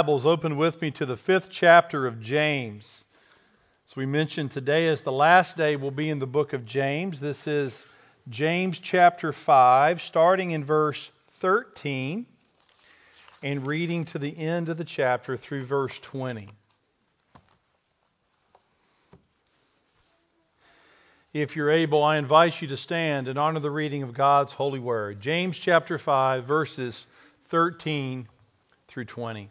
Bibles open with me to the fifth chapter of James. As we mentioned, today is the last day we'll be in the book of James. This is James chapter 5, starting in verse 13 and reading to the end of the chapter through verse 20. If you're able, I invite you to stand and honor the reading of God's holy word. James chapter 5, verses 13 through 20.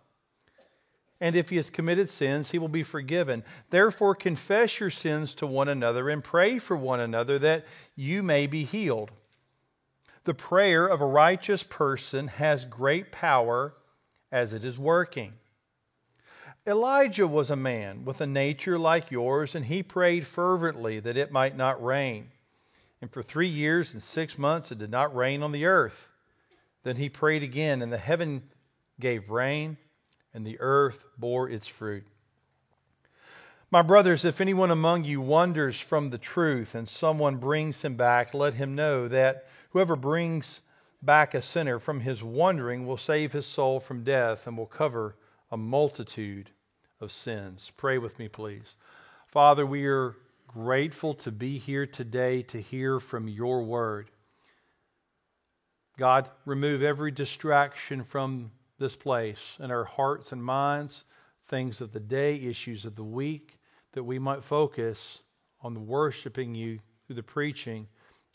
and if he has committed sins, he will be forgiven. Therefore, confess your sins to one another and pray for one another that you may be healed. The prayer of a righteous person has great power as it is working. Elijah was a man with a nature like yours, and he prayed fervently that it might not rain. And for three years and six months it did not rain on the earth. Then he prayed again, and the heaven gave rain and the earth bore its fruit. My brothers, if anyone among you wanders from the truth and someone brings him back, let him know that whoever brings back a sinner from his wandering will save his soul from death and will cover a multitude of sins. Pray with me, please. Father, we are grateful to be here today to hear from your word. God, remove every distraction from this place in our hearts and minds, things of the day, issues of the week, that we might focus on the worshiping you through the preaching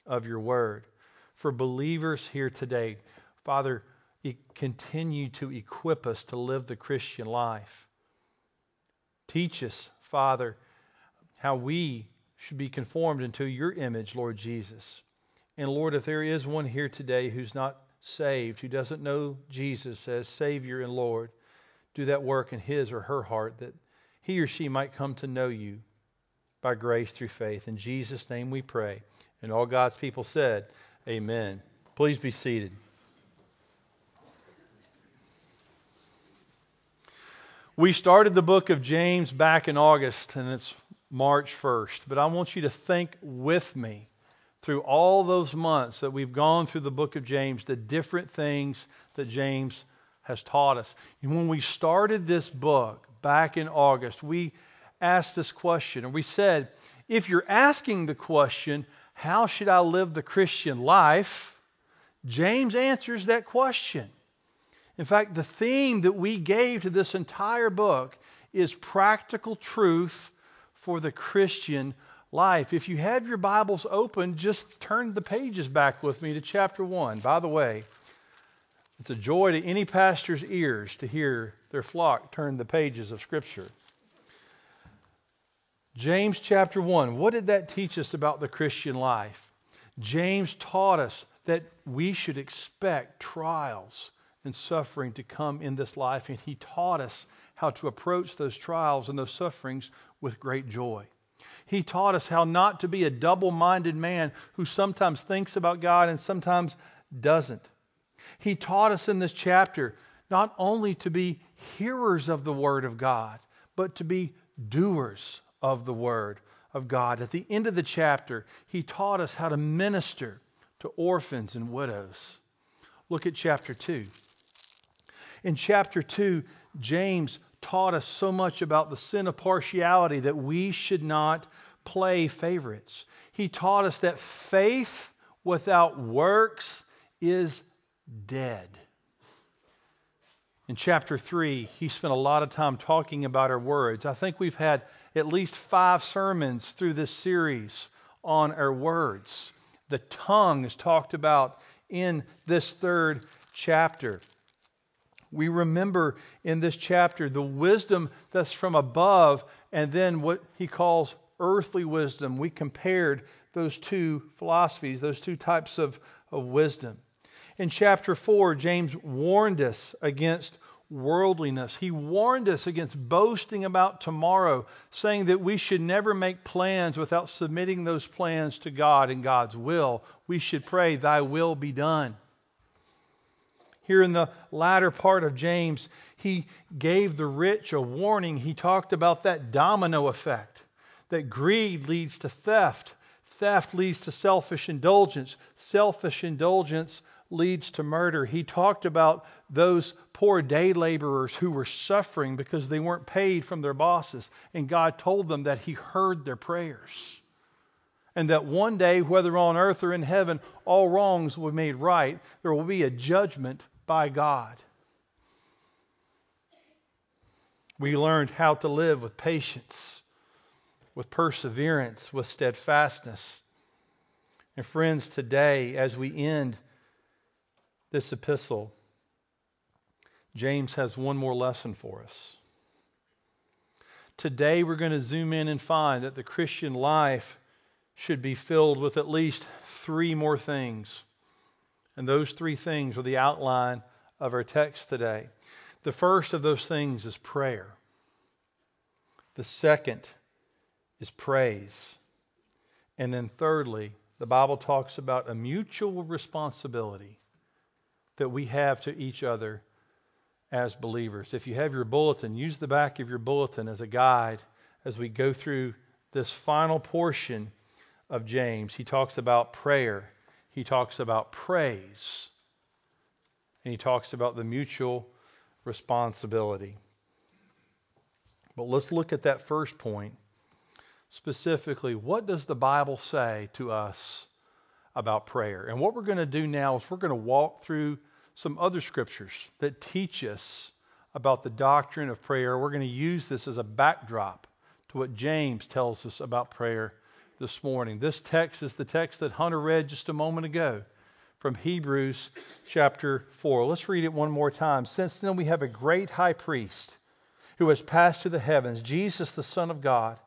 of your word. For believers here today, Father, continue to equip us to live the Christian life. Teach us, Father, how we should be conformed into your image, Lord Jesus. And Lord, if there is one here today who's not saved, who doesn't know Jesus as Savior and Lord, do that work in his or her heart that he or she might come to know you by grace through faith. In Jesus' name we pray. And all God's people said, Amen. Please be seated. We started the book of James back in August, and it's March 1st. But I want you to think with me through all those months that we've gone through the book of James, the different things that James has taught us. And when we started this book back in August, we asked this question, and we said, if you're asking the question, how should I live the Christian life? James answers that question. In fact, the theme that we gave to this entire book is practical truth for the Christian life. If you have your Bibles open, just turn the pages back with me to chapter 1. By the way, it's a joy to any pastor's ears to hear their flock turn the pages of Scripture. James chapter 1. What did that teach us about the Christian life? James taught us that we should expect trials and suffering to come in this life, and he taught us how to approach those trials and those sufferings with great joy. He taught us how not to be a double minded man who sometimes thinks about God and sometimes doesn't. He taught us in this chapter not only to be hearers of the Word of God, but to be doers of the Word of God. At the end of the chapter, he taught us how to minister to orphans and widows. Look at chapter 2. In chapter 2, James taught us so much about the sin of partiality that we should not play favorites. He taught us that faith without works is dead. In chapter 3, he spent a lot of time talking about our words. I think we've had at least five sermons through this series on our words. The tongue is talked about in this third chapter we remember in this chapter the wisdom that's from above and then what he calls earthly wisdom. We compared those two philosophies, those two types of, of wisdom. In chapter 4, James warned us against worldliness. He warned us against boasting about tomorrow, saying that we should never make plans without submitting those plans to God and God's will. We should pray, Thy will be done. Here in the latter part of James, he gave the rich a warning. He talked about that domino effect, that greed leads to theft, theft leads to selfish indulgence, selfish indulgence leads to murder. He talked about those poor day laborers who were suffering because they weren't paid from their bosses, and God told them that He heard their prayers. And that one day, whether on earth or in heaven, all wrongs will be made right. There will be a judgment by God. We learned how to live with patience, with perseverance, with steadfastness. And friends, today, as we end this epistle, James has one more lesson for us. Today, we're going to zoom in and find that the Christian life should be filled with at least three more things and those three things are the outline of our text today. The first of those things is prayer. The second is praise. And then thirdly, the Bible talks about a mutual responsibility that we have to each other as believers. If you have your bulletin, use the back of your bulletin as a guide as we go through this final portion of James. He talks about prayer he talks about praise and he talks about the mutual responsibility. But let's look at that first point. Specifically, what does the Bible say to us about prayer? And what we're going to do now is we're going to walk through some other scriptures that teach us about the doctrine of prayer. We're going to use this as a backdrop to what James tells us about prayer this morning. This text is the text that Hunter read just a moment ago from Hebrews chapter 4. Let's read it one more time. Since then, we have a great high priest who has passed to the heavens, Jesus, the Son of God.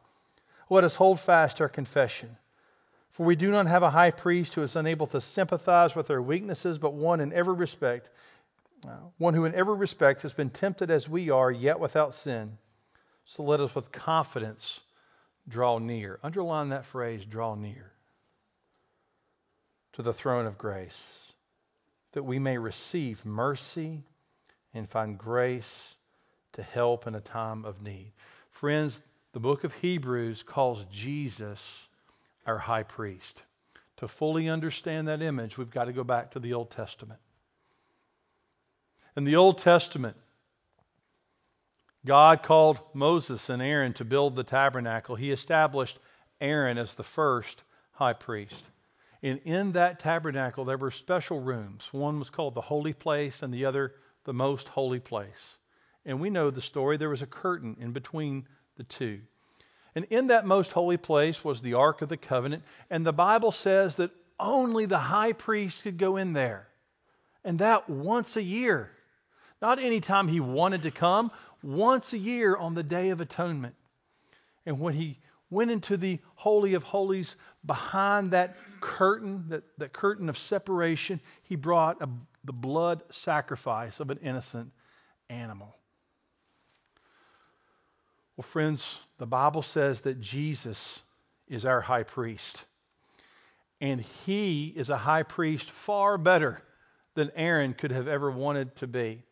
Let us hold fast our confession. For we do not have a high priest who is unable to sympathize with our weaknesses, but one in every respect, uh, one who in every respect has been tempted as we are, yet without sin. So let us with confidence draw near. Underline that phrase, draw near to the throne of grace, that we may receive mercy and find grace to help in a time of need. Friends, the book of Hebrews calls Jesus our high priest. To fully understand that image, we've got to go back to the Old Testament. In the Old Testament, God called Moses and Aaron to build the tabernacle. He established Aaron as the first high priest. And in that tabernacle, there were special rooms. One was called the holy place, and the other the most holy place. And we know the story. There was a curtain in between the two. And in that most holy place was the Ark of the Covenant. And the Bible says that only the high priest could go in there. And that once a year. Not any time he wanted to come, once a year on the Day of Atonement. And when he went into the Holy of Holies behind that curtain, that, that curtain of separation, he brought a, the blood sacrifice of an innocent animal. Well, friends, the Bible says that Jesus is our high priest. And he is a high priest far better than Aaron could have ever wanted to be.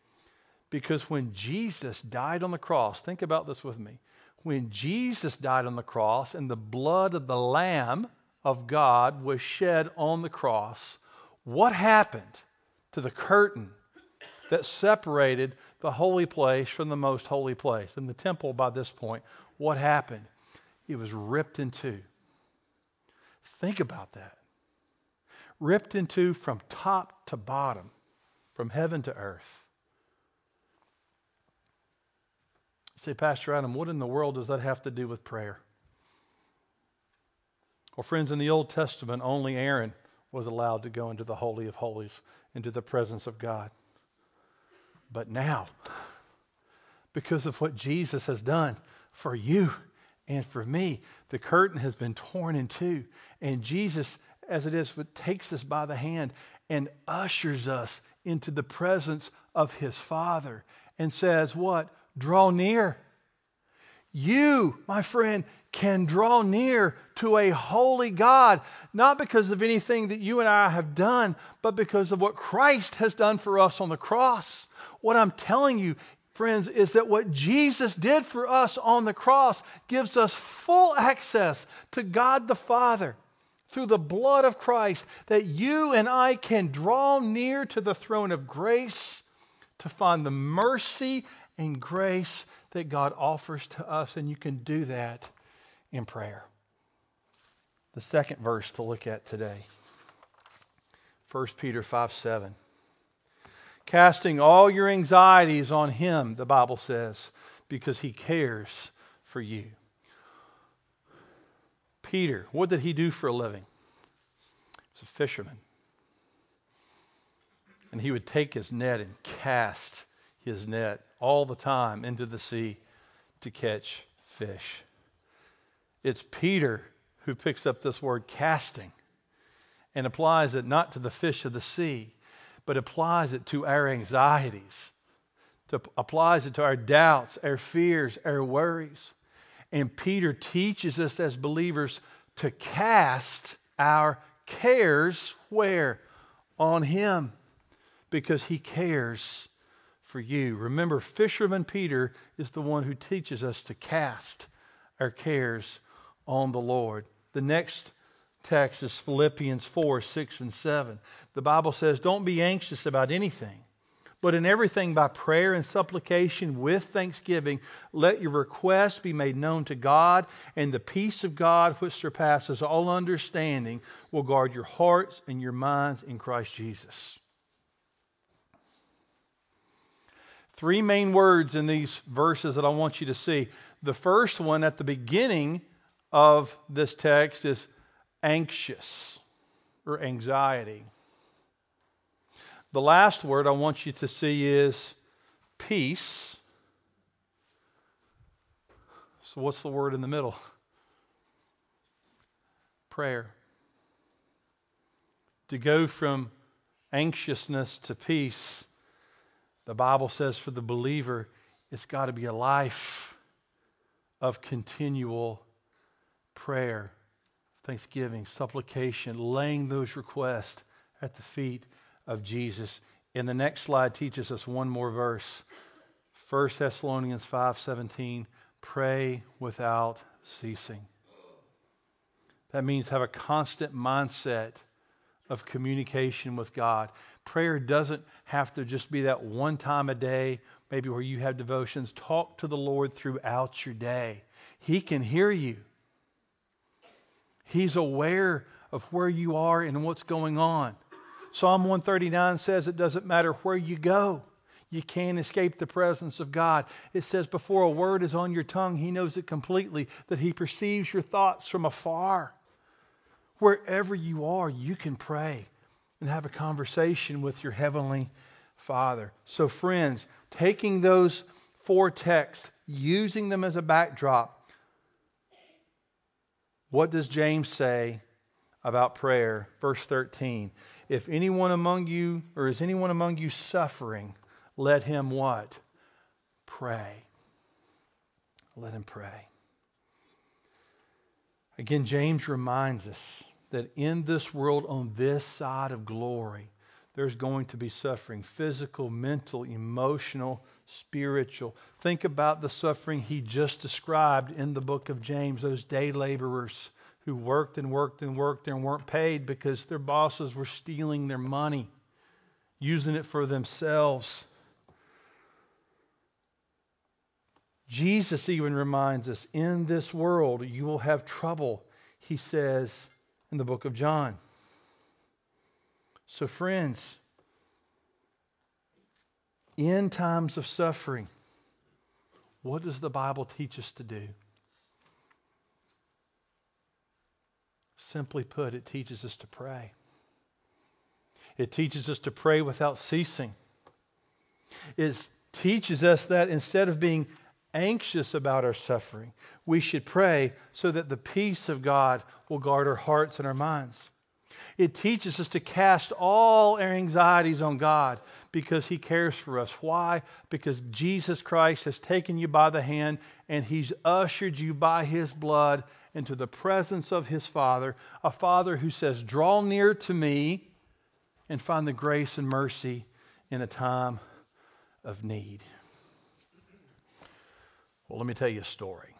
Because when Jesus died on the cross, think about this with me. When Jesus died on the cross and the blood of the Lamb of God was shed on the cross, what happened to the curtain that separated the holy place from the most holy place? In the temple, by this point, what happened? It was ripped in two. Think about that. Ripped in two from top to bottom, from heaven to earth. Say, Pastor Adam, what in the world does that have to do with prayer? Well, friends, in the Old Testament, only Aaron was allowed to go into the Holy of Holies, into the presence of God. But now, because of what Jesus has done for you and for me, the curtain has been torn in two. And Jesus, as it is, takes us by the hand and ushers us into the presence of his Father and says, What? Draw near. You, my friend, can draw near to a holy God, not because of anything that you and I have done, but because of what Christ has done for us on the cross. What I'm telling you, friends, is that what Jesus did for us on the cross gives us full access to God the Father through the blood of Christ, that you and I can draw near to the throne of grace to find the mercy and grace that God offers to us, and you can do that in prayer. The second verse to look at today 1 Peter 5 7. Casting all your anxieties on Him, the Bible says, because He cares for you. Peter, what did he do for a living? He was a fisherman. And he would take his net and cast his net all the time into the sea to catch fish. It's Peter who picks up this word casting and applies it not to the fish of the sea, but applies it to our anxieties, to, applies it to our doubts, our fears, our worries. And Peter teaches us as believers to cast our cares where? On him, because he cares for you. Remember, fisherman Peter is the one who teaches us to cast our cares on the Lord. The next text is Philippians 4 6 and 7. The Bible says, Don't be anxious about anything, but in everything by prayer and supplication with thanksgiving, let your requests be made known to God, and the peace of God, which surpasses all understanding, will guard your hearts and your minds in Christ Jesus. Three main words in these verses that I want you to see. The first one at the beginning of this text is anxious or anxiety. The last word I want you to see is peace. So, what's the word in the middle? Prayer. To go from anxiousness to peace the Bible says for the believer, it's got to be a life of continual prayer, thanksgiving, supplication, laying those requests at the feet of Jesus. And the next slide teaches us one more verse. 1 Thessalonians 5:17, pray without ceasing. That means have a constant mindset of communication with God. Prayer doesn't have to just be that one time a day, maybe where you have devotions. Talk to the Lord throughout your day. He can hear you. He's aware of where you are and what's going on. Psalm 139 says it doesn't matter where you go, you can't escape the presence of God. It says before a word is on your tongue, He knows it completely, that He perceives your thoughts from afar. Wherever you are, you can pray and have a conversation with your Heavenly Father. So, friends, taking those four texts, using them as a backdrop, what does James say about prayer? Verse 13. If anyone among you, or is anyone among you suffering, let him what? Pray. Let him pray. Again, James reminds us that in this world, on this side of glory, there's going to be suffering physical, mental, emotional, spiritual. Think about the suffering he just described in the book of James, those day laborers who worked and worked and worked and weren't paid because their bosses were stealing their money, using it for themselves. Jesus even reminds us in this world you will have trouble, he says in the book of John. So, friends, in times of suffering, what does the Bible teach us to do? Simply put, it teaches us to pray. It teaches us to pray without ceasing. It teaches us that instead of being anxious about our suffering. We should pray so that the peace of God will guard our hearts and our minds. It teaches us to cast all our anxieties on God because He cares for us. Why? Because Jesus Christ has taken you by the hand and He's ushered you by His blood into the presence of His Father, a Father who says, Draw near to me and find the grace and mercy in a time of need. Well, let me tell you a story.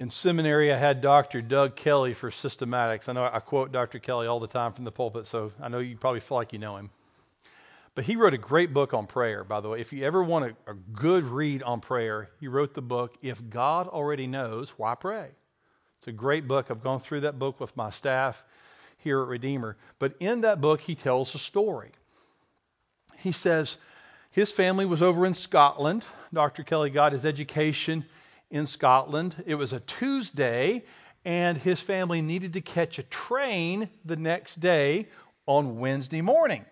In seminary, I had Dr. Doug Kelly for systematics. I know I quote Dr. Kelly all the time from the pulpit, so I know you probably feel like you know him. But he wrote a great book on prayer, by the way. If you ever want a, a good read on prayer, he wrote the book, If God Already Knows, Why Pray? It's a great book. I've gone through that book with my staff here at Redeemer. But in that book, he tells a story. He says his family was over in Scotland. Dr. Kelly got his education in Scotland. It was a Tuesday, and his family needed to catch a train the next day on Wednesday morning.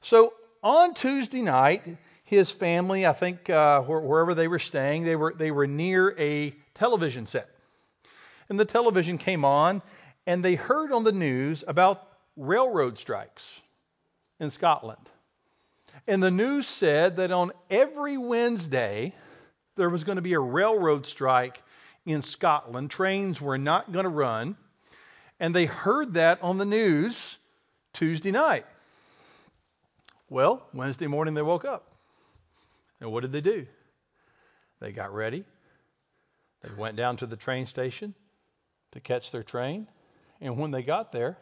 So on Tuesday night, his family, I think uh, wherever they were staying, they were they were near a television set, and the television came on, and they heard on the news about railroad strikes in Scotland. And the news said that on every Wednesday, there was going to be a railroad strike in Scotland. Trains were not going to run. And they heard that on the news Tuesday night. Well, Wednesday morning they woke up. And what did they do? They got ready. They went down to the train station to catch their train. And when they got there,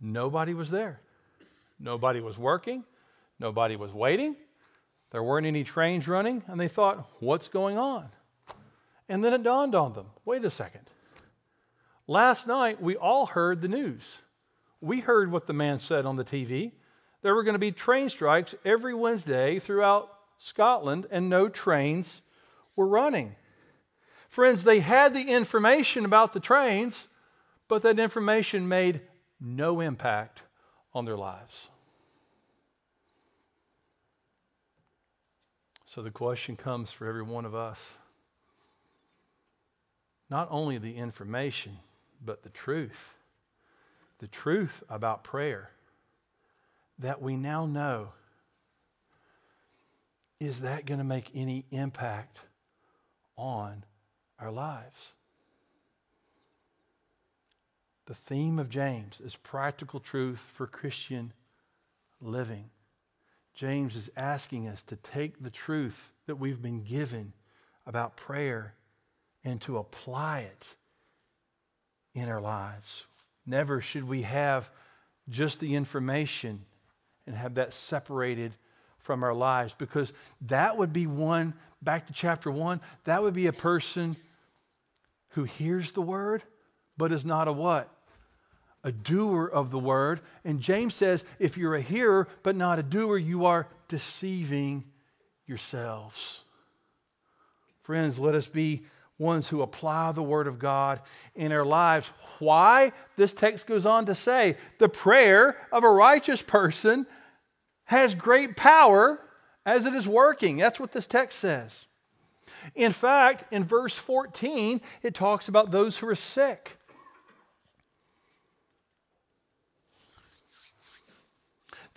nobody was there. Nobody was working. Nobody was waiting. There weren't any trains running, and they thought, what's going on? And then it dawned on them wait a second. Last night, we all heard the news. We heard what the man said on the TV. There were going to be train strikes every Wednesday throughout Scotland, and no trains were running. Friends, they had the information about the trains, but that information made no impact on their lives. So the question comes for every one of us not only the information, but the truth. The truth about prayer that we now know. Is that going to make any impact on our lives? The theme of James is practical truth for Christian living. James is asking us to take the truth that we've been given about prayer and to apply it in our lives. Never should we have just the information and have that separated from our lives because that would be one, back to chapter 1, that would be a person who hears the word but is not a what? A doer of the word. And James says, if you're a hearer but not a doer, you are deceiving yourselves. Friends, let us be ones who apply the word of God in our lives. Why? This text goes on to say the prayer of a righteous person has great power as it is working. That's what this text says. In fact, in verse 14, it talks about those who are sick.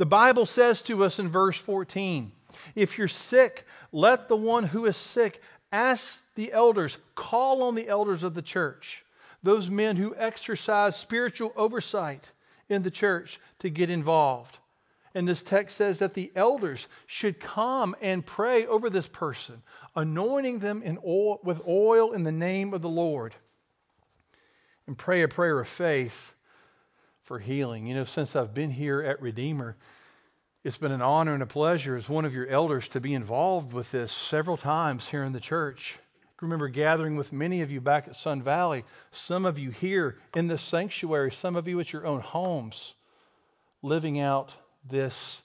The Bible says to us in verse 14 if you're sick, let the one who is sick ask the elders, call on the elders of the church, those men who exercise spiritual oversight in the church to get involved. And this text says that the elders should come and pray over this person, anointing them in oil, with oil in the name of the Lord, and pray a prayer of faith for healing. You know, since I've been here at Redeemer, it's been an honor and a pleasure as one of your elders to be involved with this several times here in the church. I remember gathering with many of you back at Sun Valley, some of you here in this sanctuary, some of you at your own homes, living out this,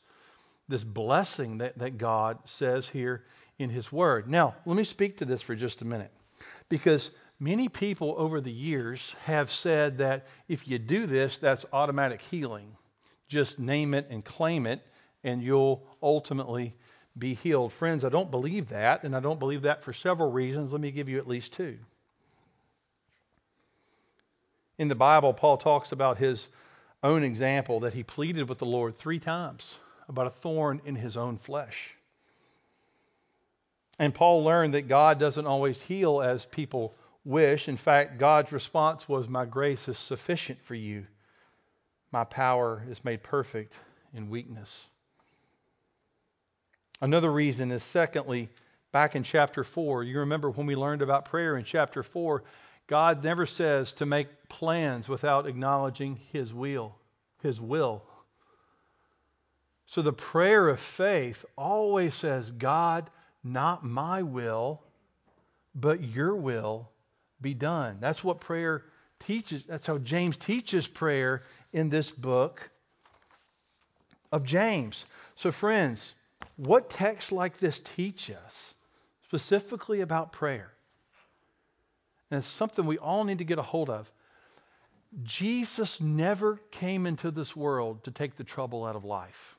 this blessing that, that God says here in His Word. Now, let me speak to this for just a minute because Many people over the years have said that if you do this, that's automatic healing. Just name it and claim it, and you'll ultimately be healed. Friends, I don't believe that, and I don't believe that for several reasons. Let me give you at least two. In the Bible, Paul talks about his own example that he pleaded with the Lord three times about a thorn in his own flesh. And Paul learned that God doesn't always heal as people wish. In fact, God's response was, My grace is sufficient for you. My power is made perfect in weakness. Another reason is, secondly, back in chapter 4, you remember when we learned about prayer in chapter 4, God never says to make plans without acknowledging His will. His will. So the prayer of faith always says, God, not my will, but your will be done. That's what prayer teaches. That's how James teaches prayer in this book of James. So, friends, what texts like this teach us specifically about prayer? And it's something we all need to get a hold of. Jesus never came into this world to take the trouble out of life.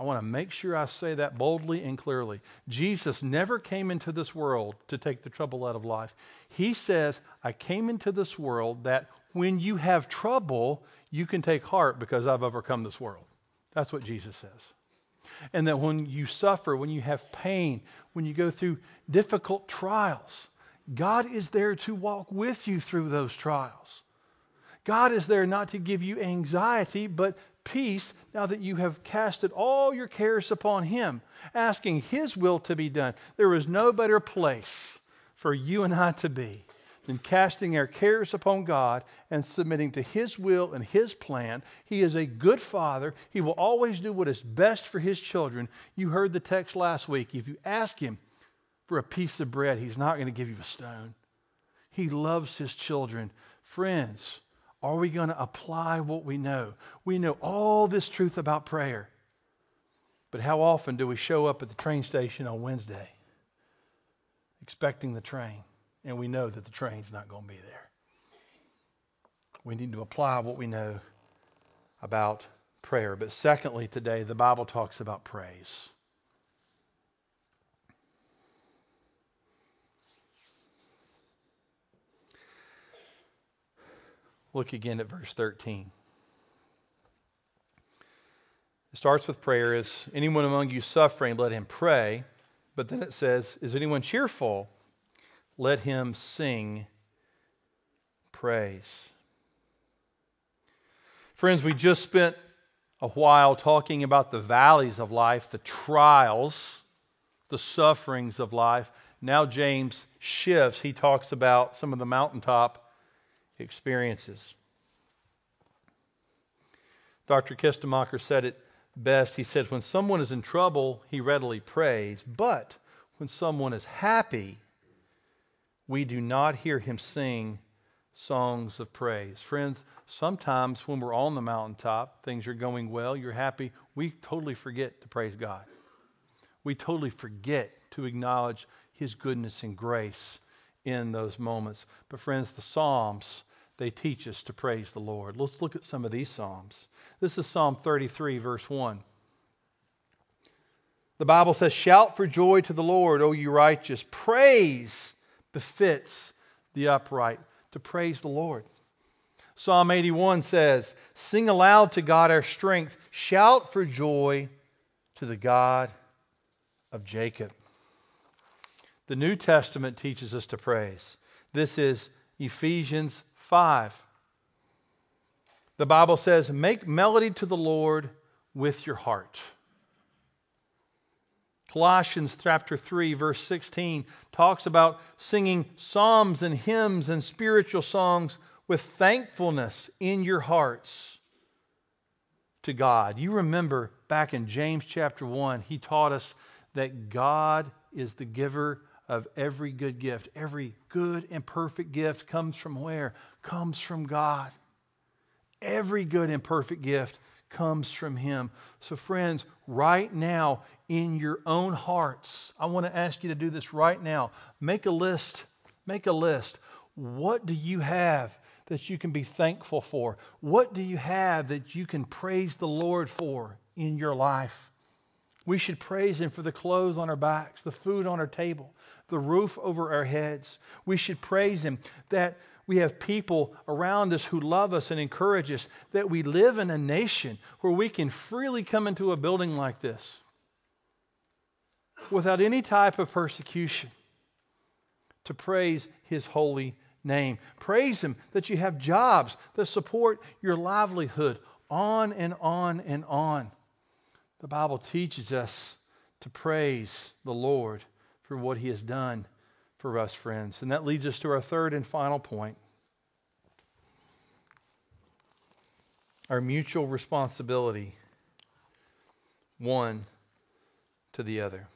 I want to make sure I say that boldly and clearly. Jesus never came into this world to take the trouble out of life. He says, I came into this world that when you have trouble, you can take heart because I've overcome this world. That's what Jesus says. And that when you suffer, when you have pain, when you go through difficult trials, God is there to walk with you through those trials. God is there not to give you anxiety, but peace now that you have casted all your cares upon Him, asking His will to be done. There is no better place for you and I to be than casting our cares upon God and submitting to His will and His plan. He is a good Father. He will always do what is best for His children. You heard the text last week. If you ask Him, for a piece of bread. He's not going to give you a stone. He loves his children. Friends, are we going to apply what we know? We know all this truth about prayer. But how often do we show up at the train station on Wednesday expecting the train and we know that the train's not going to be there? We need to apply what we know about prayer. But secondly, today, the Bible talks about praise. Look again at verse 13. It starts with prayer Is anyone among you suffering, let him pray. But then it says, Is anyone cheerful? Let him sing praise. Friends, we just spent a while talking about the valleys of life, the trials, the sufferings of life. Now James shifts. He talks about some of the mountaintop experiences. Dr. Kistemaker said it best. He said, When someone is in trouble, he readily prays, but when someone is happy, we do not hear him sing songs of praise. Friends, sometimes when we're on the mountaintop, things are going well, you're happy, we totally forget to praise God. We totally forget to acknowledge his goodness and grace in those moments. But, friends, the Psalms they teach us to praise the Lord. Let's look at some of these Psalms. This is Psalm 33, verse 1. The Bible says, Shout for joy to the Lord, O you righteous. Praise befits the upright. To praise the Lord. Psalm 81 says, Sing aloud to God our strength. Shout for joy to the God of Jacob. The New Testament teaches us to praise. This is Ephesians 5. The Bible says, Make melody to the Lord with your heart. Colossians chapter 3 verse 16 talks about singing psalms and hymns and spiritual songs with thankfulness in your hearts to God. You remember back in James chapter 1, he taught us that God is the giver of every good gift. Every good and perfect gift comes from where? Comes from God. Every good and perfect gift comes from Him. So, friends, right now in your own hearts, I want to ask you to do this right now. Make a list. Make a list. What do you have that you can be thankful for? What do you have that you can praise the Lord for in your life? We should praise Him for the clothes on our backs, the food on our table, the roof over our heads. We should praise Him that we have people around us who love us and encourage us, that we live in a nation where we can freely come into a building like this without any type of persecution to praise His holy name. Praise Him that you have jobs that support your livelihood, on and on and on. The Bible teaches us to praise the Lord for what He has done for us, friends. And that leads us to our third and final point our mutual responsibility, one to the other.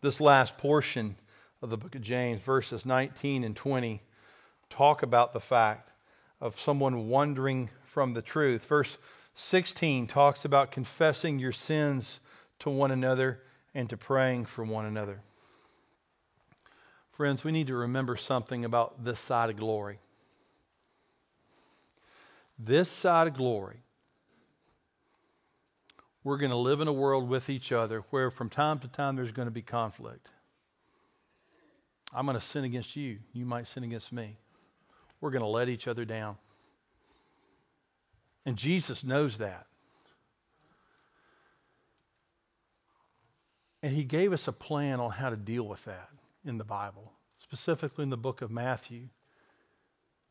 This last portion of the book of James, verses 19 and 20, talk about the fact of someone wandering from the truth. Verse 16 talks about confessing your sins to one another and to praying for one another. Friends, we need to remember something about this side of glory. This side of glory, we're going to live in a world with each other where from time to time there's going to be conflict. I'm going to sin against you. You might sin against me. We're going to let each other down. And Jesus knows that. And he gave us a plan on how to deal with that in the Bible, specifically in the book of Matthew.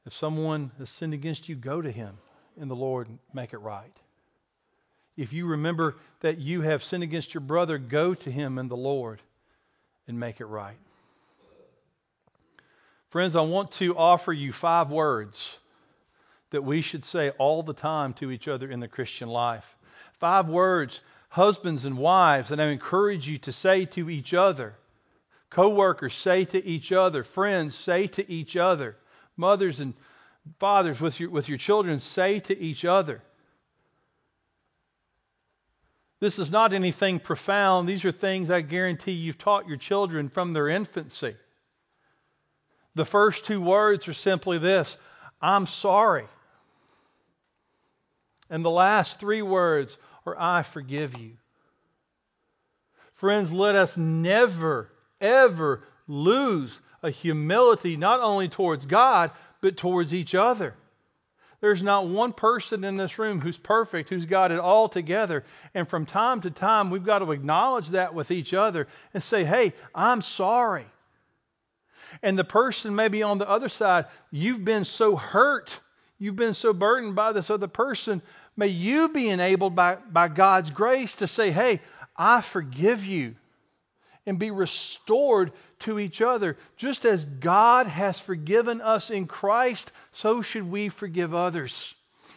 If someone has sinned against you, go to him in the Lord and make it right. If you remember that you have sinned against your brother, go to him in the Lord and make it right. Friends, I want to offer you five words that we should say all the time to each other in the Christian life. Five words husbands and wives, and I encourage you to say to each other. Co-workers say to each other, friends say to each other, mothers and fathers with your, with your children say to each other. This is not anything profound. These are things I guarantee you've taught your children from their infancy. The first two words are simply this I'm sorry. And the last three words or I forgive you. Friends, let us never, ever lose a humility not only towards God, but towards each other. There's not one person in this room who's perfect, who's got it all together. And from time to time, we've got to acknowledge that with each other and say, hey, I'm sorry. And the person maybe on the other side, you've been so hurt, you've been so burdened by this other person May you be enabled by, by God's grace to say, hey, I forgive you and be restored to each other. Just as God has forgiven us in Christ, so should we forgive others.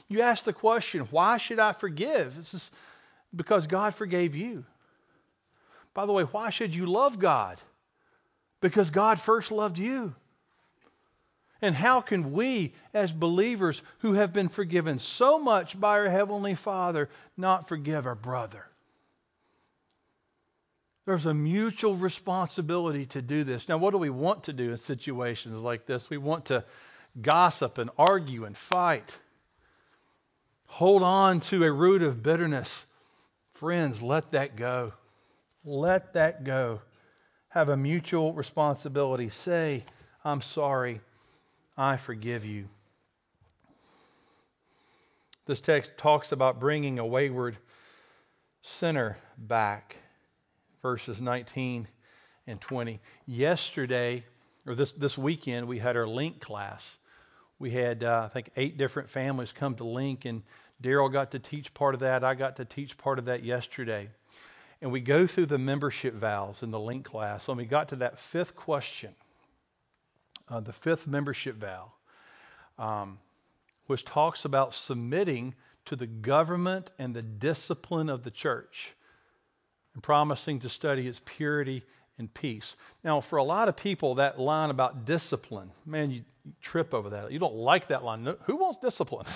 You ask the question, why should I forgive? This is because God forgave you. By the way, why should you love God? Because God first loved you. And how can we, as believers who have been forgiven so much by our Heavenly Father, not forgive our brother? There's a mutual responsibility to do this. Now, what do we want to do in situations like this? We want to gossip and argue and fight, hold on to a root of bitterness. Friends, let that go. Let that go. Have a mutual responsibility. Say, I'm sorry. I forgive you. This text talks about bringing a wayward sinner back, verses 19 and 20. Yesterday, or this, this weekend, we had our Link class. We had, uh, I think, eight different families come to Link, and Daryl got to teach part of that. I got to teach part of that yesterday. And we go through the membership vows in the Link class. And we got to that fifth question uh, the fifth membership vow, um, which talks about submitting to the government and the discipline of the church and promising to study its purity and peace. Now, for a lot of people, that line about discipline, man, you, you trip over that. You don't like that line. No, who wants discipline?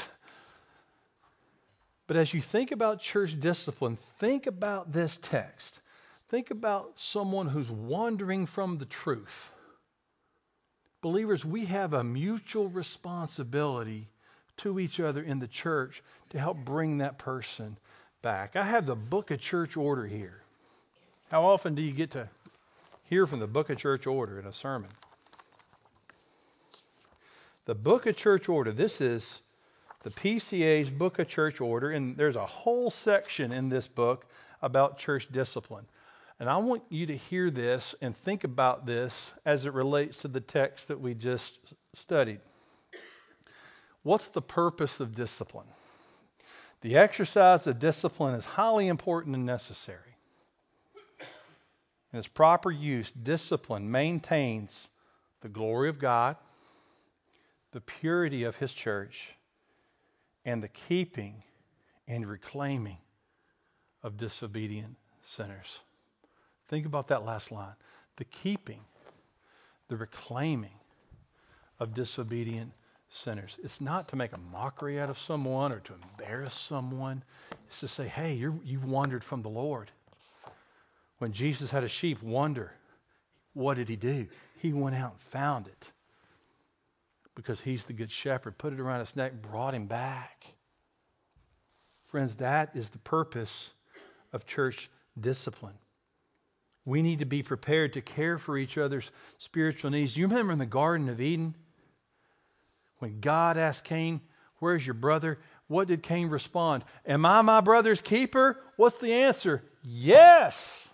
but as you think about church discipline, think about this text. Think about someone who's wandering from the truth Believers, we have a mutual responsibility to each other in the church to help bring that person back. I have the book of church order here. How often do you get to hear from the Book of Church Order in a sermon. The Book of Church Order. This is the PCA's Book of Church Order, and there's a whole section in this book about church discipline. And I want you to hear this and think about this as it relates to the text that we just studied. What's the purpose of discipline? The exercise of discipline is highly important and necessary. In its proper use, discipline maintains the glory of God, the purity of His church, and the keeping and reclaiming of disobedient sinners. Think about that last line the keeping, the reclaiming of disobedient sinners. It's not to make a mockery out of someone or to embarrass someone. It's to say, hey, you have wandered from the Lord. When Jesus had a sheep wander, what did he do? He went out and found it because he's the good shepherd, put it around his neck, brought him back. Friends, that is the purpose of church discipline. We need to be prepared to care for each other's spiritual needs. You remember in the Garden of Eden when God asked Cain, Where's your brother? What did Cain respond? Am I my brother's keeper? What's the answer? Yes.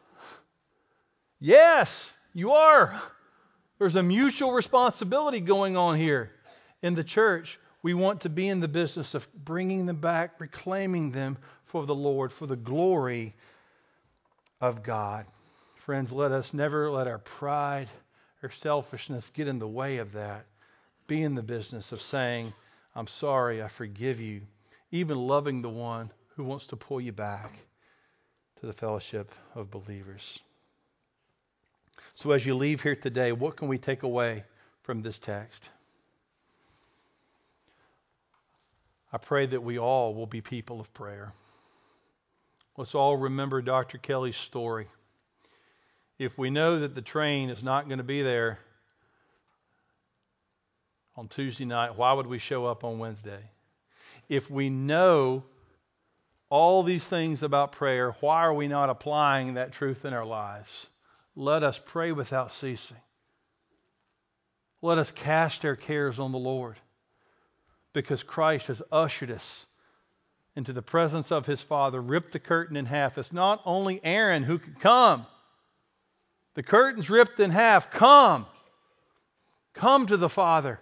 Yes, you are. There's a mutual responsibility going on here in the church. We want to be in the business of bringing them back, reclaiming them for the Lord, for the glory of God. Friends, let us never let our pride or selfishness get in the way of that. Be in the business of saying, I'm sorry, I forgive you, even loving the one who wants to pull you back to the fellowship of believers. So, as you leave here today, what can we take away from this text? I pray that we all will be people of prayer. Let's all remember Dr. Kelly's story. If we know that the train is not going to be there on Tuesday night, why would we show up on Wednesday? If we know all these things about prayer, why are we not applying that truth in our lives? Let us pray without ceasing. Let us cast our cares on the Lord because Christ has ushered us into the presence of his Father, ripped the curtain in half. It's not only Aaron who could come. The curtain's ripped in half. Come. Come to the Father.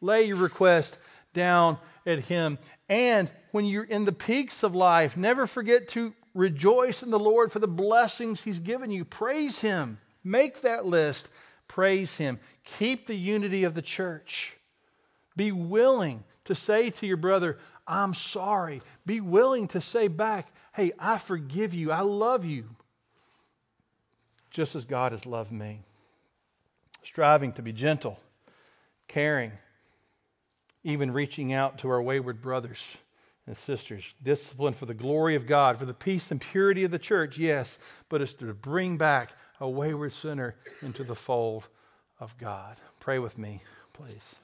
Lay your request down at him. And when you're in the peaks of life, never forget to rejoice in the Lord for the blessings he's given you. Praise him. Make that list. Praise him. Keep the unity of the church. Be willing to say to your brother, I'm sorry. Be willing to say back, hey, I forgive you. I love you. Just as God has loved me. Striving to be gentle, caring, even reaching out to our wayward brothers and sisters. Discipline for the glory of God, for the peace and purity of the church, yes, but it's to bring back a wayward sinner into the fold of God. Pray with me, please.